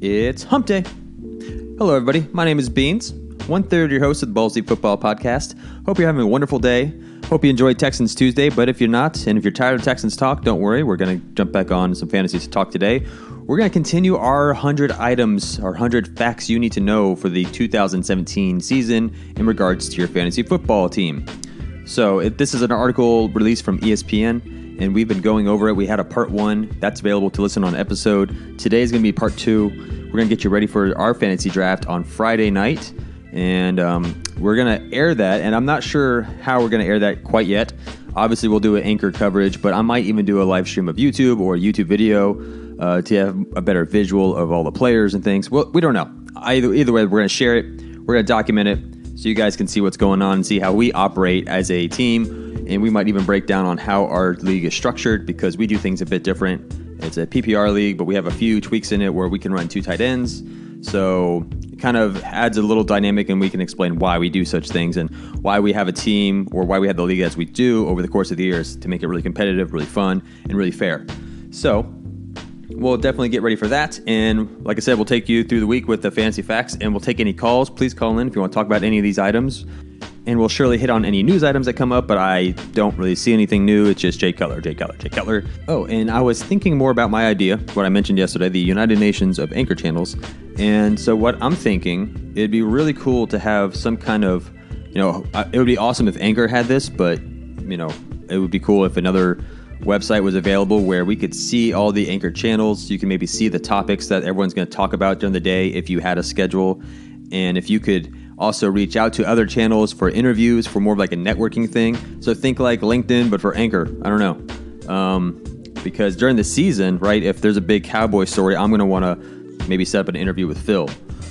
It's hump day. Hello, everybody. My name is Beans, one third your host of the Ballsy Football Podcast. Hope you're having a wonderful day. Hope you enjoyed Texans Tuesday, but if you're not, and if you're tired of Texans talk, don't worry. We're going to jump back on some fantasy to talk today. We're going to continue our 100 items, our 100 facts you need to know for the 2017 season in regards to your fantasy football team. So, this is an article released from ESPN and we've been going over it. We had a part one that's available to listen on episode. Today is going to be part two. We're going to get you ready for our fantasy draft on Friday night, and um, we're going to air that. And I'm not sure how we're going to air that quite yet. Obviously, we'll do an anchor coverage, but I might even do a live stream of YouTube or a YouTube video uh, to have a better visual of all the players and things. Well, we don't know. Either either way, we're going to share it. We're going to document it so you guys can see what's going on and see how we operate as a team and we might even break down on how our league is structured because we do things a bit different. It's a PPR league, but we have a few tweaks in it where we can run two tight ends. So it kind of adds a little dynamic, and we can explain why we do such things and why we have a team or why we have the league as we do over the course of the years to make it really competitive, really fun, and really fair. So we'll definitely get ready for that. And like I said, we'll take you through the week with the fancy facts, and we'll take any calls. Please call in if you want to talk about any of these items and we'll surely hit on any news items that come up, but I don't really see anything new. It's just Jay Cutler, Jay Cutler, Jay Cutler. Oh, and I was thinking more about my idea, what I mentioned yesterday, the United Nations of Anchor Channels. And so, what I'm thinking, it'd be really cool to have some kind of, you know, it would be awesome if Anchor had this, but, you know, it would be cool if another website was available where we could see all the anchor channels. You can maybe see the topics that everyone's going to talk about during the day if you had a schedule. And if you could also, reach out to other channels for interviews for more of like a networking thing. So think like LinkedIn, but for Anchor. I don't know. Um, because during the season, right, if there's a big Cowboy story, I'm going to want to maybe set up an interview with Phil.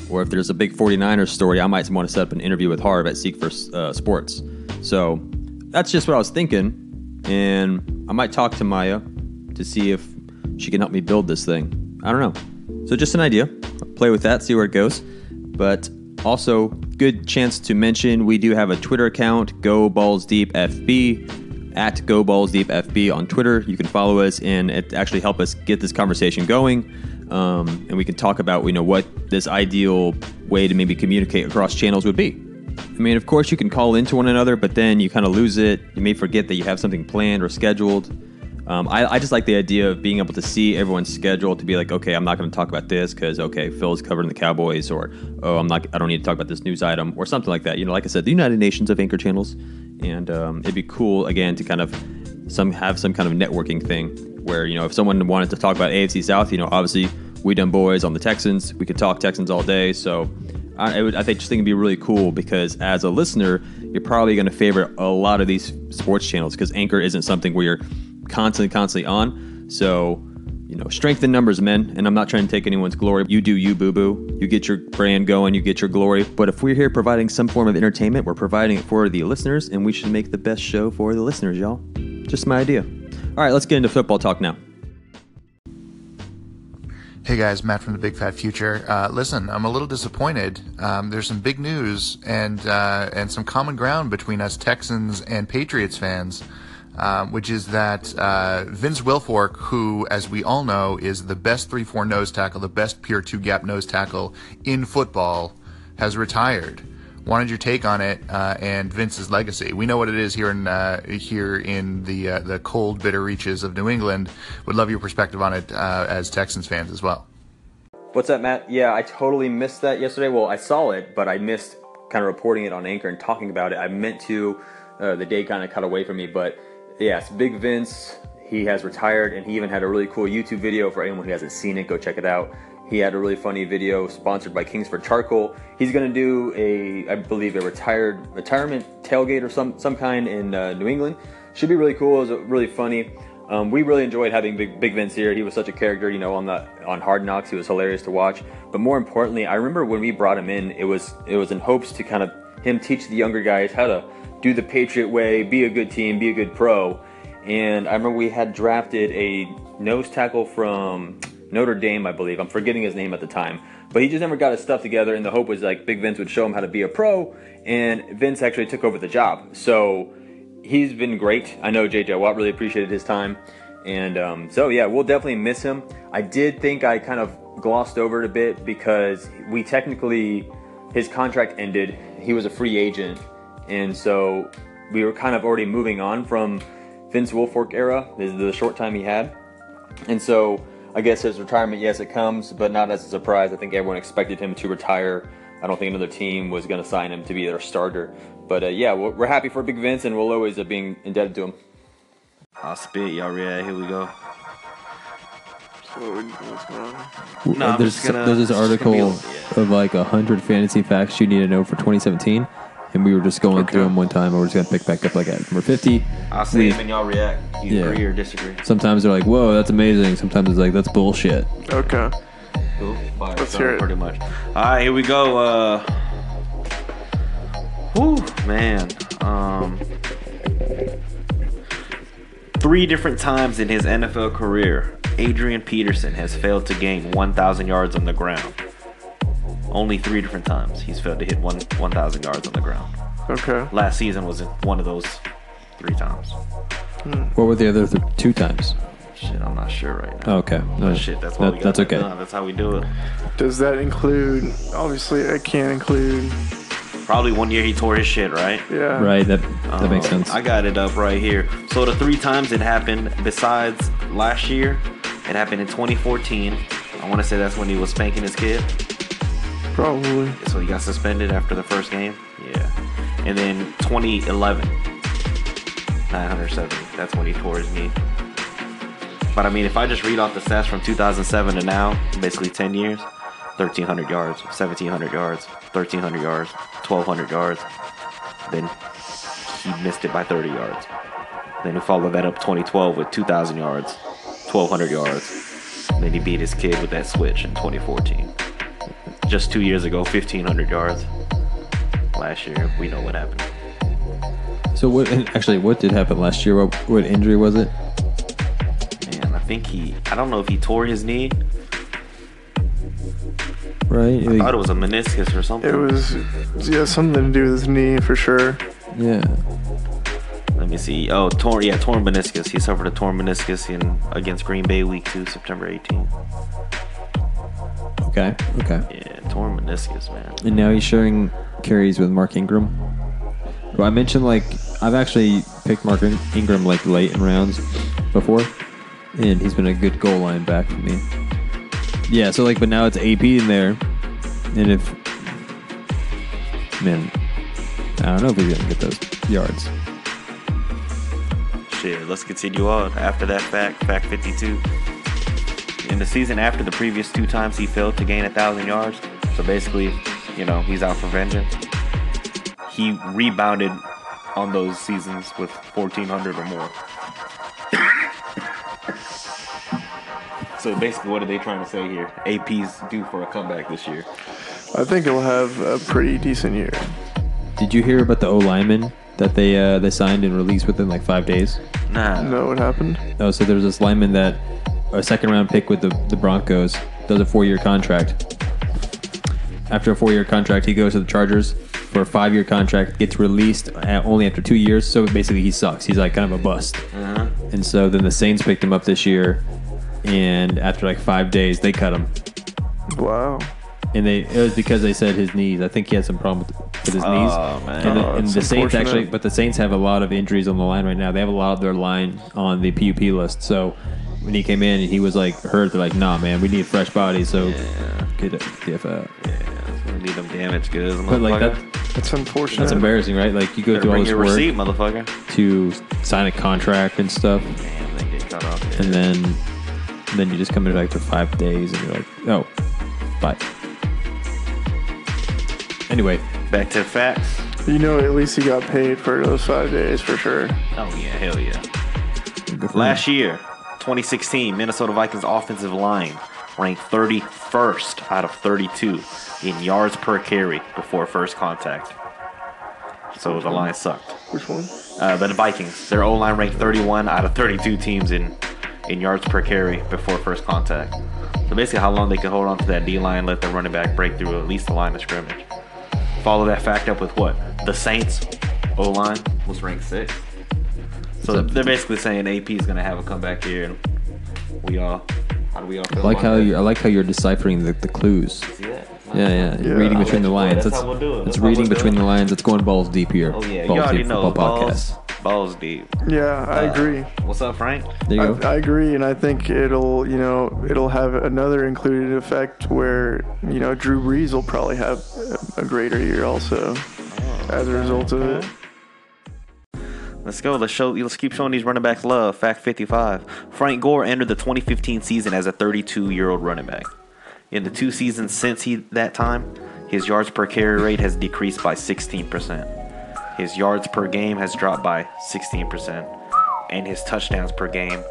Or if there's a big 49ers story, I might want to set up an interview with Harv at Seek for uh, Sports. So that's just what I was thinking. And I might talk to Maya to see if she can help me build this thing. I don't know. So just an idea. play with that, see where it goes. But also, good chance to mention we do have a Twitter account, Go Balls Deep FB, at Go Balls Deep FB on Twitter. You can follow us and it actually help us get this conversation going. Um, and we can talk about you know what this ideal way to maybe communicate across channels would be. I mean, of course, you can call into one another, but then you kind of lose it. You may forget that you have something planned or scheduled. Um, I, I, just like the idea of being able to see everyone's schedule to be like, okay, I'm not going to talk about this because okay, Phil's covering the Cowboys, or oh, I'm not, I don't need to talk about this news item, or something like that. You know, like I said, the United Nations of anchor channels, and um, it'd be cool again to kind of some have some kind of networking thing where you know if someone wanted to talk about AFC South, you know, obviously we done boys on the Texans, we could talk Texans all day, so. I, would, I think just think it'd be really cool because as a listener, you're probably going to favor a lot of these sports channels because Anchor isn't something where you're constantly, constantly on. So, you know, strength in numbers, men. And I'm not trying to take anyone's glory. You do you, boo boo. You get your brand going, you get your glory. But if we're here providing some form of entertainment, we're providing it for the listeners, and we should make the best show for the listeners, y'all. Just my idea. All right, let's get into football talk now. Hey guys, Matt from the Big Fat Future. Uh, listen, I'm a little disappointed. Um, there's some big news and uh, and some common ground between us Texans and Patriots fans um, which is that uh, Vince Wilfork, who, as we all know, is the best 3 4 nose tackle, the best pure two gap nose tackle in football, has retired. Wanted your take on it uh, and Vince's legacy. We know what it is here in uh, here in the uh, the cold, bitter reaches of New England. Would love your perspective on it uh, as Texans fans as well. What's up, Matt? Yeah, I totally missed that yesterday. Well, I saw it, but I missed kind of reporting it on Anchor and talking about it. I meant to. Uh, the day kind of cut away from me, but yes, Big Vince, he has retired and he even had a really cool YouTube video for anyone who hasn't seen it. Go check it out. He had a really funny video sponsored by Kingsford Charcoal. He's going to do a, I believe, a retired retirement tailgate or some some kind in uh, New England. Should be really cool. It was really funny. Um, we really enjoyed having Big, Big Vince here. He was such a character, you know, on the on Hard Knocks. He was hilarious to watch. But more importantly, I remember when we brought him in, it was it was in hopes to kind of him teach the younger guys how to do the Patriot way, be a good team, be a good pro. And I remember we had drafted a nose tackle from Notre Dame, I believe. I'm forgetting his name at the time. But he just never got his stuff together, and the hope was like Big Vince would show him how to be a pro, and Vince actually took over the job. So he's been great. I know JJ Watt really appreciated his time. And um, so, yeah, we'll definitely miss him. I did think I kind of glossed over it a bit because we technically his contract ended. He was a free agent, and so we were kind of already moving on from Vince Wilfork era, the, the short time he had, and so I guess his retirement, yes, it comes, but not as a surprise. I think everyone expected him to retire. I don't think another team was going to sign him to be their starter. But uh, yeah, we're, we're happy for Big Vince, and we'll always uh, be indebted to him. I'll spit, y'all react. Here we go. What's going on? No, there's, gonna- there's this just gonna article be- yeah. of like 100 fantasy facts you need to know for 2017. And we were just going through them one time, and we're just going to pick back up like at number 50. I'll say We- them and y'all react. You Yeah. agree or disagree? Sometimes they're like, whoa, that's amazing. Sometimes it's like, that's bullshit. Okay. Cool. Fire. Let's So, hear it. Pretty much. All right, here we go. Uh, whew, man. Um, three different times in his NFL career, Adrian Peterson has failed to gain 1,000 yards on the ground. Only three different times he's failed to hit one 1,000 yards on the ground. Okay. Last season was one of those three times. What were the other th- two times? Shit, I'm not sure right now. Okay. No, Shit, that's why that- we got that's that okay. done. That's how we do it. Does that include? Obviously, it can't include. Probably one year he tore his shit, right? Yeah. Right, that that makes Um, sense. I got it up right here. So the three times it happened, besides last year, it happened in 2014. I want to say that's when he was spanking his kid. Probably. So he got suspended after the first game. Yeah. And then 2011, 970. That's when he tore his knee. But I mean, if I just read off the stats from 2007 to now, basically 10 years, 1,300 yards, 1,700 yards, 1,300 yards, 1,200 yards, then he missed it by 30 yards. Then he followed that up 2012 with 2,000 yards, 1,200 yards. Then he beat his kid with that switch in 2014 just two years ago, 1,500 yards. Last year, we know what happened. So what? Actually, what did happen last year? What, what injury was it? And I think he, I don't know if he tore his knee. Right? I thought it was a meniscus or something. It was. Yeah, something to do with his knee for sure. yeah. Let me see. Oh, torn, yeah, torn meniscus. He suffered a torn meniscus in against Green Bay Week Two, September 18. Okay. Okay. Yeah, torn meniscus, man. And now he's sharing carries with Mark Ingram. Well, I mentioned like I've actually picked Mark Ingram like late in rounds before, and he's been a good goal line back for me. Yeah, so like, but now it's AP in there, and if man, I don't know if he's gonna get those yards. Shit, let's continue on. After that fact, fact 52. In the season after the previous two times he failed to gain a thousand yards, so basically, you know, he's out for vengeance. He rebounded on those seasons with 1,400 or more. so basically, what are they trying to say here? AP's due for a comeback this year. I think he'll have a pretty decent year. Did you hear about the O lineman that they uh, they signed and released within like five days? Nah. Know what happened? Oh, so there's this lineman that a second round pick with the, the Broncos does a four year contract. After a four year contract, he goes to the Chargers for a five year contract, gets released at, only after two years. So basically, he sucks. He's like kind of a bust. Uh-huh. And so then the Saints picked him up this year, and after like five days, they cut him. Wow. And they it was because they said his knees. I think he had some problem with, with his knees. Oh, man. And, the, Oh, and the Saints actually, but the Saints have a lot of injuries on the line right now. They have a lot of their line on the PUP list. So when he came in, and he was like hurt. They're like, "Nah, man, we need fresh bodies." So Yeah. get it, get uh, Yeah, it's gonna need them damaged goods, But like motherfucker. that, That's unfortunate. that's embarrassing, right? Like you go Better through all this your work receipt, motherfucker. to sign a contract and stuff, Damn, they get cut off. Yeah. and then and then you just come in like for five days, and you're like, "Oh, bye." Anyway, Back to facts. You know, at least he got paid for those five days for sure. Oh yeah, hell yeah. Last year, 2016, Minnesota Vikings offensive line ranked 31st out of 32 in yards per carry before first contact. So the line sucked. Which one? Uh, the Vikings, their O line ranked 31 out of 32 teams in in yards per carry before first contact. So basically, how long they could hold on to that D line, let the running back break through at least the line of scrimmage. Follow that fact up with what? The Saints O line was ranked sixth. So up? they're basically saying AP is going to have a comeback here, and we all How do we all feel I like about how that? you I like how you're deciphering the, the clues. See that? Yeah, yeah. Yeah. reading I'll between the let you go. lines. That's That's, how we'll do it. It's That's how reading we'll between it. the lines. Let's going balls deep here. Oh yeah, balls you already deep know. Balls, podcast. balls deep. Yeah, I Uh, agree. What's up, Frank? There you go. I, I agree, and I think it'll, you know, it'll have another included effect where, you know, Drew Brees will probably have a, a greater year also as a result of it. Let's go. Let's show. Let's keep showing these running backs love. Fact 55. Frank Gore entered the 2015 season as a 32-year-old running back. In the two seasons since he that time, his yards per carry rate has decreased by 16%. His yards per game has dropped by 16%, and his touchdowns per game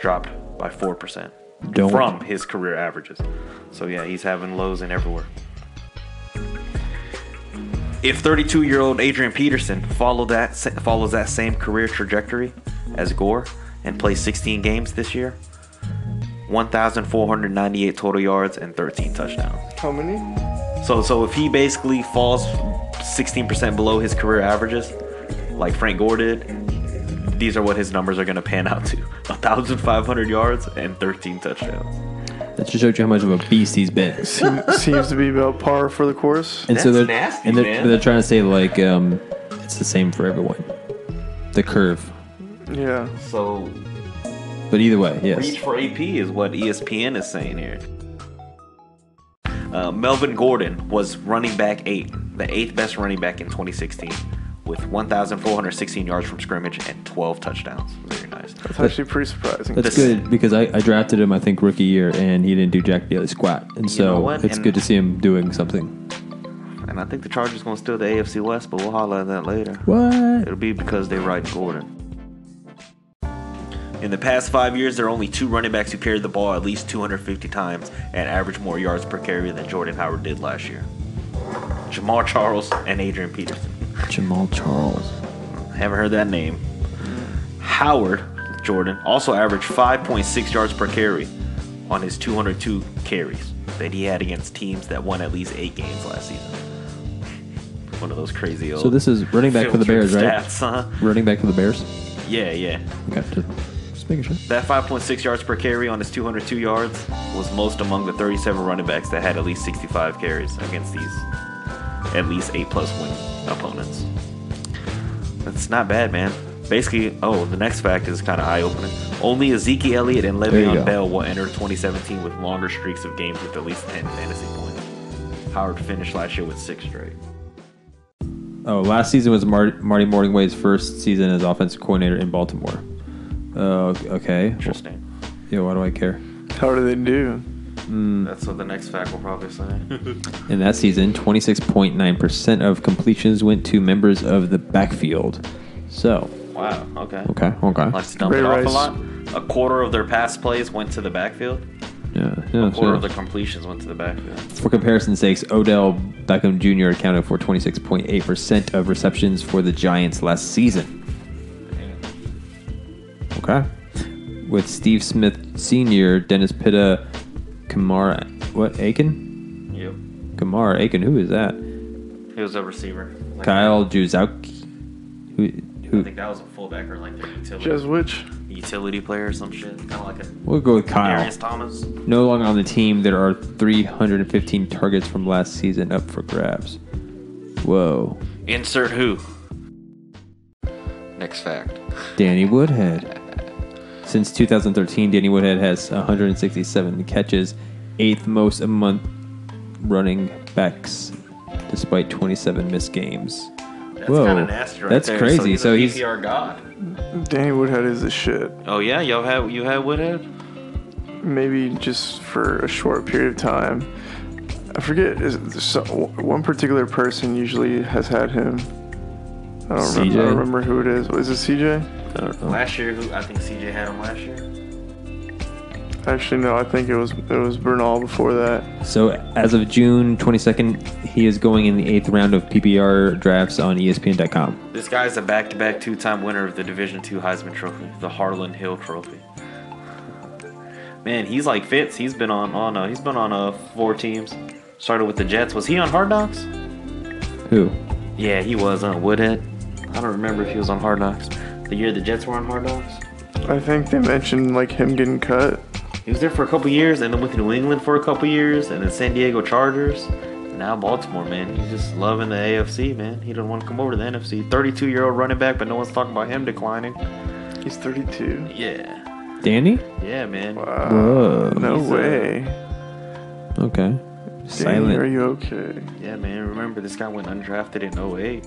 dropped by 4% Don't- from his career averages. So yeah, he's having lows in everywhere. If 32-year-old Adrian Peterson followed that follows that same career trajectory as Gore and plays 16 games this year, 1,498 total yards and 13 touchdowns. How many? So so if he basically falls 16% below his career averages, like Frank Gore did, these are what his numbers are going to pan out to: 1,500 yards and 13 touchdowns. That just showed you how much of a beast he's been. Seem, seems to be about par for the course. And so That's they're nasty, and they're, man. they're trying to say like um, it's the same for everyone. The curve. Yeah. So But either way, yes. reach for AP is what ESPN is saying here. Uh, Melvin Gordon was running back eight, the eighth best running back in 2016, with 1,416 yards from scrimmage and 12 touchdowns. Very nice. That's actually pretty surprising. That's This- good because I, I drafted him I think rookie year and he didn't do jack daily squat. And so what? it's And- good to see him doing something. And I think the Chargers going to steal the AFC West, but we'll holler at that later. What? It'll be because they ride Gordon. In the past five years, there are only two running backs who carried the ball at least 250 times and averaged more yards per carry than Jordan Howard did last year. Jamaal Charles and Adrian Peterson. Jamaal Charles. Haven't heard that name. Howard Jordan also averaged 5.6 yards per carry on his 202 carries that he had against teams that won at least eight games last season. One of those crazy old. So this is running back for the Bears, right? Huh? Running back for the Bears. Yeah, yeah. Okay, just, just making sure. That 5.6 yards per carry on his 202 yards was most among the 37 running backs that had at least 65 carries against these at least eight plus win opponents. That's not bad, man. Basically, oh, the next fact is kind of eye opening. Only Ezekiel Elliott and There you. Le'Veon Bell will enter 2017 with longer streaks of games with at least 10 fantasy points. Howard finished last year with six straight. Oh, last season was Mar- Marty Mornhinweg's first season as offensive coordinator in Baltimore. Uh, okay. Interesting. Yeah, why do I care? How do they do? That's what the next fact will probably say. In that season, 26.9% of completions went to members of the backfield. So, wow. Okay. okay, okay. Likes to dump Ray it off Rice. a lot. A quarter of their pass plays went to the backfield. Yeah, yeah. A quarter so- of their completions went to the backfield. For comparison's sakes, Odell Beckham Jr. accounted for 26.8% of receptions for the Giants last season. Okay. With Steve Smith Sr., Dennis Pitta, Kamara, what, Aiken? Yep. Kamara Aiken, who is that? He was a receiver. Like, Kyle Juzowski. Who, I think that was a fullback or like their utility, Just which? utility player or some shit. Kind of like a We'll go with Kyle. Darius Thomas. No longer on the team, there are 315 targets from last season up for grabs. Whoa. Insert who. Next fact. Danny Woodhead. Since 2013, Danny Woodhead has 167 catches, eighth most a month running backs, despite 27 missed games. That's Whoa, kind of nasty right that's there. crazy. So he's, So a he's- PPR god. Danny Woodhead is the shit. Oh yeah, y'all had you had Woodhead. Maybe just for a short period of time. I forget. Is it so, one particular person usually has had him? I don't, remember, I CJ? don't remember who it is. Is it CJ? I don't know. Last year, who I think CJ had him last year. Actually, no. I think it was it was Bernal before that. So as of June 22nd, he is going in the eighth round of PPR drafts on ESPN.com. This guy's a back-to-back two-time winner of the Division II Heisman Trophy, the Harlan Hill Trophy. Man, he's like Fitz. He's been on on uh, he's been on uh four teams. Started with the Jets. Was he on Hard Knocks? Who? Yeah, he was on Woodhead. I don't remember if he was on Hard Knocks. The year the Jets were on Hard Knocks. I think they mentioned like him getting cut. He was there for a couple years, and then went to New England for a couple years, and then San Diego Chargers. Now Baltimore, man. He's just loving the AFC, man. He doesn't want to come over to the NFC. 32 year old running back, but no one's talking about him declining. He's 32. Yeah, Danny? yeah, man. Wow. Whoa. No He's, uh, way. Okay. Danny, are you okay? Yeah, man. Remember, this guy went undrafted in 08.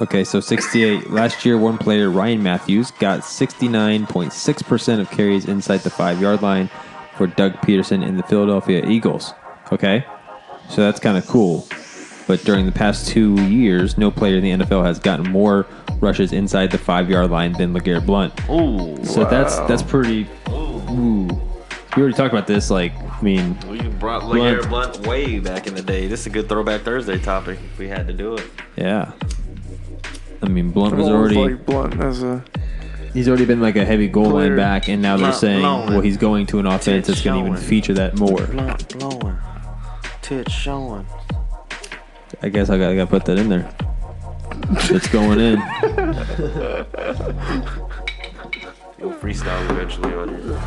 Okay, so 68. Last year, one player, Ryan Mathews, got 69.6% of carries inside the five yard line for Doug Pederson and the Philadelphia Eagles. Okay, so that's kind of cool. But during the past two years, no player in the NFL has gotten more rushes inside the five yard line than LeGarrette Blunt. Ooh. So that's Wow. that's pretty. Ooh. We already talked about this. Like, I mean, We brought Blunt. LeGarrette Blunt way back in the day. This is a good Throwback Thursday topic if we had to do it. yeah. I mean, Blunt was already. liked Blunt as a He's already been like a heavy goal line Player. back, and now they're Blunt saying, blowing. well, he's going to an offense that's going to even showing. feature that more. Blunt blowing. Tits showing. I guess I got to put that in there. It's going in. You'll freestyle eventually on here.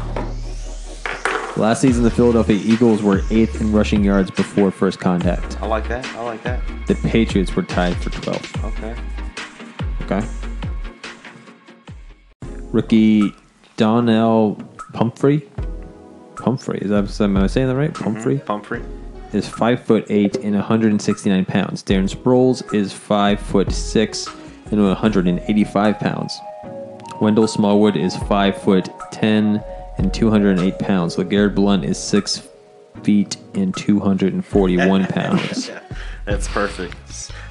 Last season, the Philadelphia Eagles were eighth in rushing yards before first contact. I like that. I like that. The Patriots were tied for 12th. Okay. Okay. Rookie Donnel Pumphrey. Pumphrey. Is that am I saying that right? Pumphrey mm-hmm. Pumphrey. is five foot eight and 169 pounds. Darren Sproles is five foot six and 185 pounds. Wendell Smallwood is five foot ten and 208 pounds. LeGarrette Blunt is six feet and 241 pounds. Yeah, that's perfect.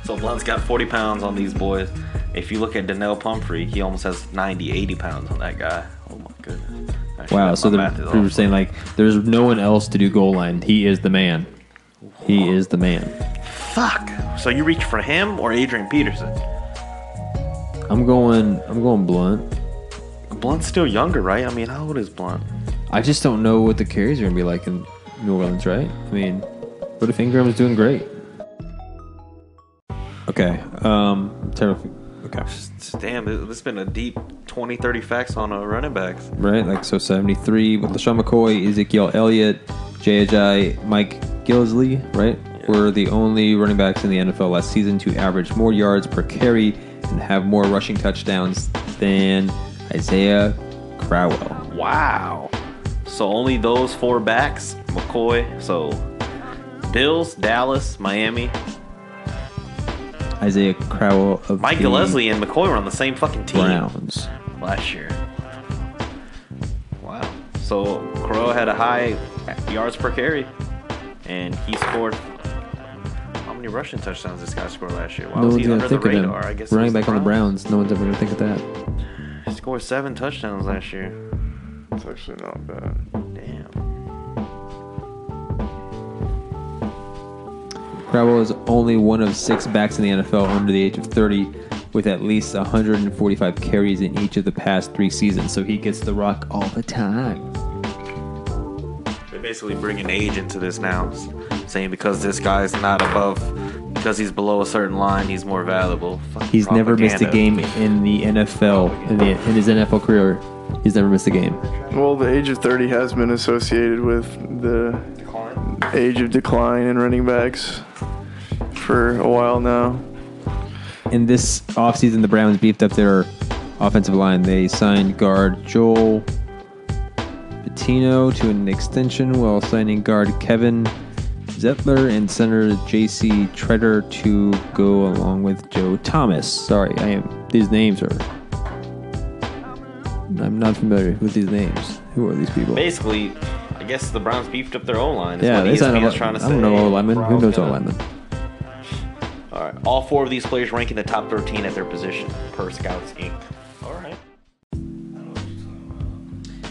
So Blunt's got 40 pounds on these boys. If you look at Donnel Pumphrey, he almost has 90, 80 pounds on that guy. Oh my goodness. Actually, Wow, so math they're we were saying like there's no one else to do goal line. He is the man. He is the man. Fuck. So you reach for him or Adrian Peterson? I'm going. I'm going blunt. Blunt's still younger, right? I mean, how old is Blunt? I just don't know what the carries are gonna be like in New Orleans, right? I mean, what if Ingram is doing great? Okay. Um. terrible- Okay. Damn, this has been a deep 20, 30 facts on uh, running backs. Right. Like so, 73 with LeSean McCoy, Ezekiel Elliott, J.J. Mike Gillislee, right, were the only running backs in the NFL last season to average more yards per carry and have more rushing touchdowns than Isaiah Crowell. Wow. So only those four backs, McCoy. So Bills, Dallas, Miami. Isaiah Crowell of Mike the Gillespie and McCoy were on the same fucking team Browns. last year. Wow. So Crow had a high yards per carry, and he scored. How many rushing touchdowns this guy scored last year? Why no was one's he under the think of him. radar? I guess Running was back on the Browns. No one's ever gonna think of that. He scored seven touchdowns last year. It's actually not bad. Damn. Crowell is only one of six backs in the NFL under the age of 30 with at least 145 carries in each of the past three seasons. So he gets the rock all the time. They're basically bringing age into this now, s- saying because this guy's not above, because he's below a certain line, he's more valuable. Fucking He's never missed a game in the NFL in, the, in his NFL career. He's never missed a game. Well, the age of 30 has been associated with the age of decline in running backs for a while now. In this offseason, the Browns beefed up their offensive line. They signed guard Joel Bitonio to an extension while signing guard Kevin Zeitler and center J.C. Tretter to go along with Joe Thomas. Sorry, I am. These names are. I'm not familiar with these names. Who are these people? Basically, I guess the Browns beefed up their O line. yeah, what they signed ESPN's trying to say. I don't say. know O lineman. Who knows O gonna- lineman? All right, all four of these players rank in the top 13 at their position per Scouts Inc. All right.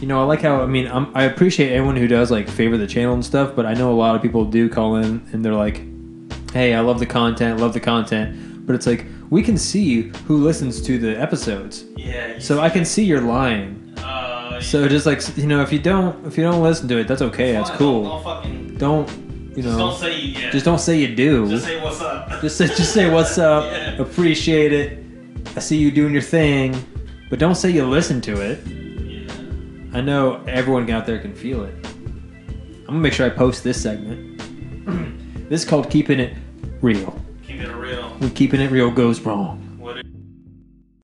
You know, I like how I mean I'm, I appreciate anyone who does like favor the channel and stuff, but I know a lot of people do call in and they're like, "Hey, I love the content, love the content," but it's like we can see who listens to the episodes, Yeah. so I can see you're lying. So just like you know, if you don't if you don't listen to it, that's okay, that's cool. fucking, Don't you know? say you, yeah. Just don't say you do. Just say what's up. Just say, just say what's up. Yeah. Appreciate it. I see you doing your thing, but don't say you listen to it. I know everyone out there can feel it. I'm gonna make sure I post this segment. this is called keeping it real. Keeping it real. When keeping it real goes wrong.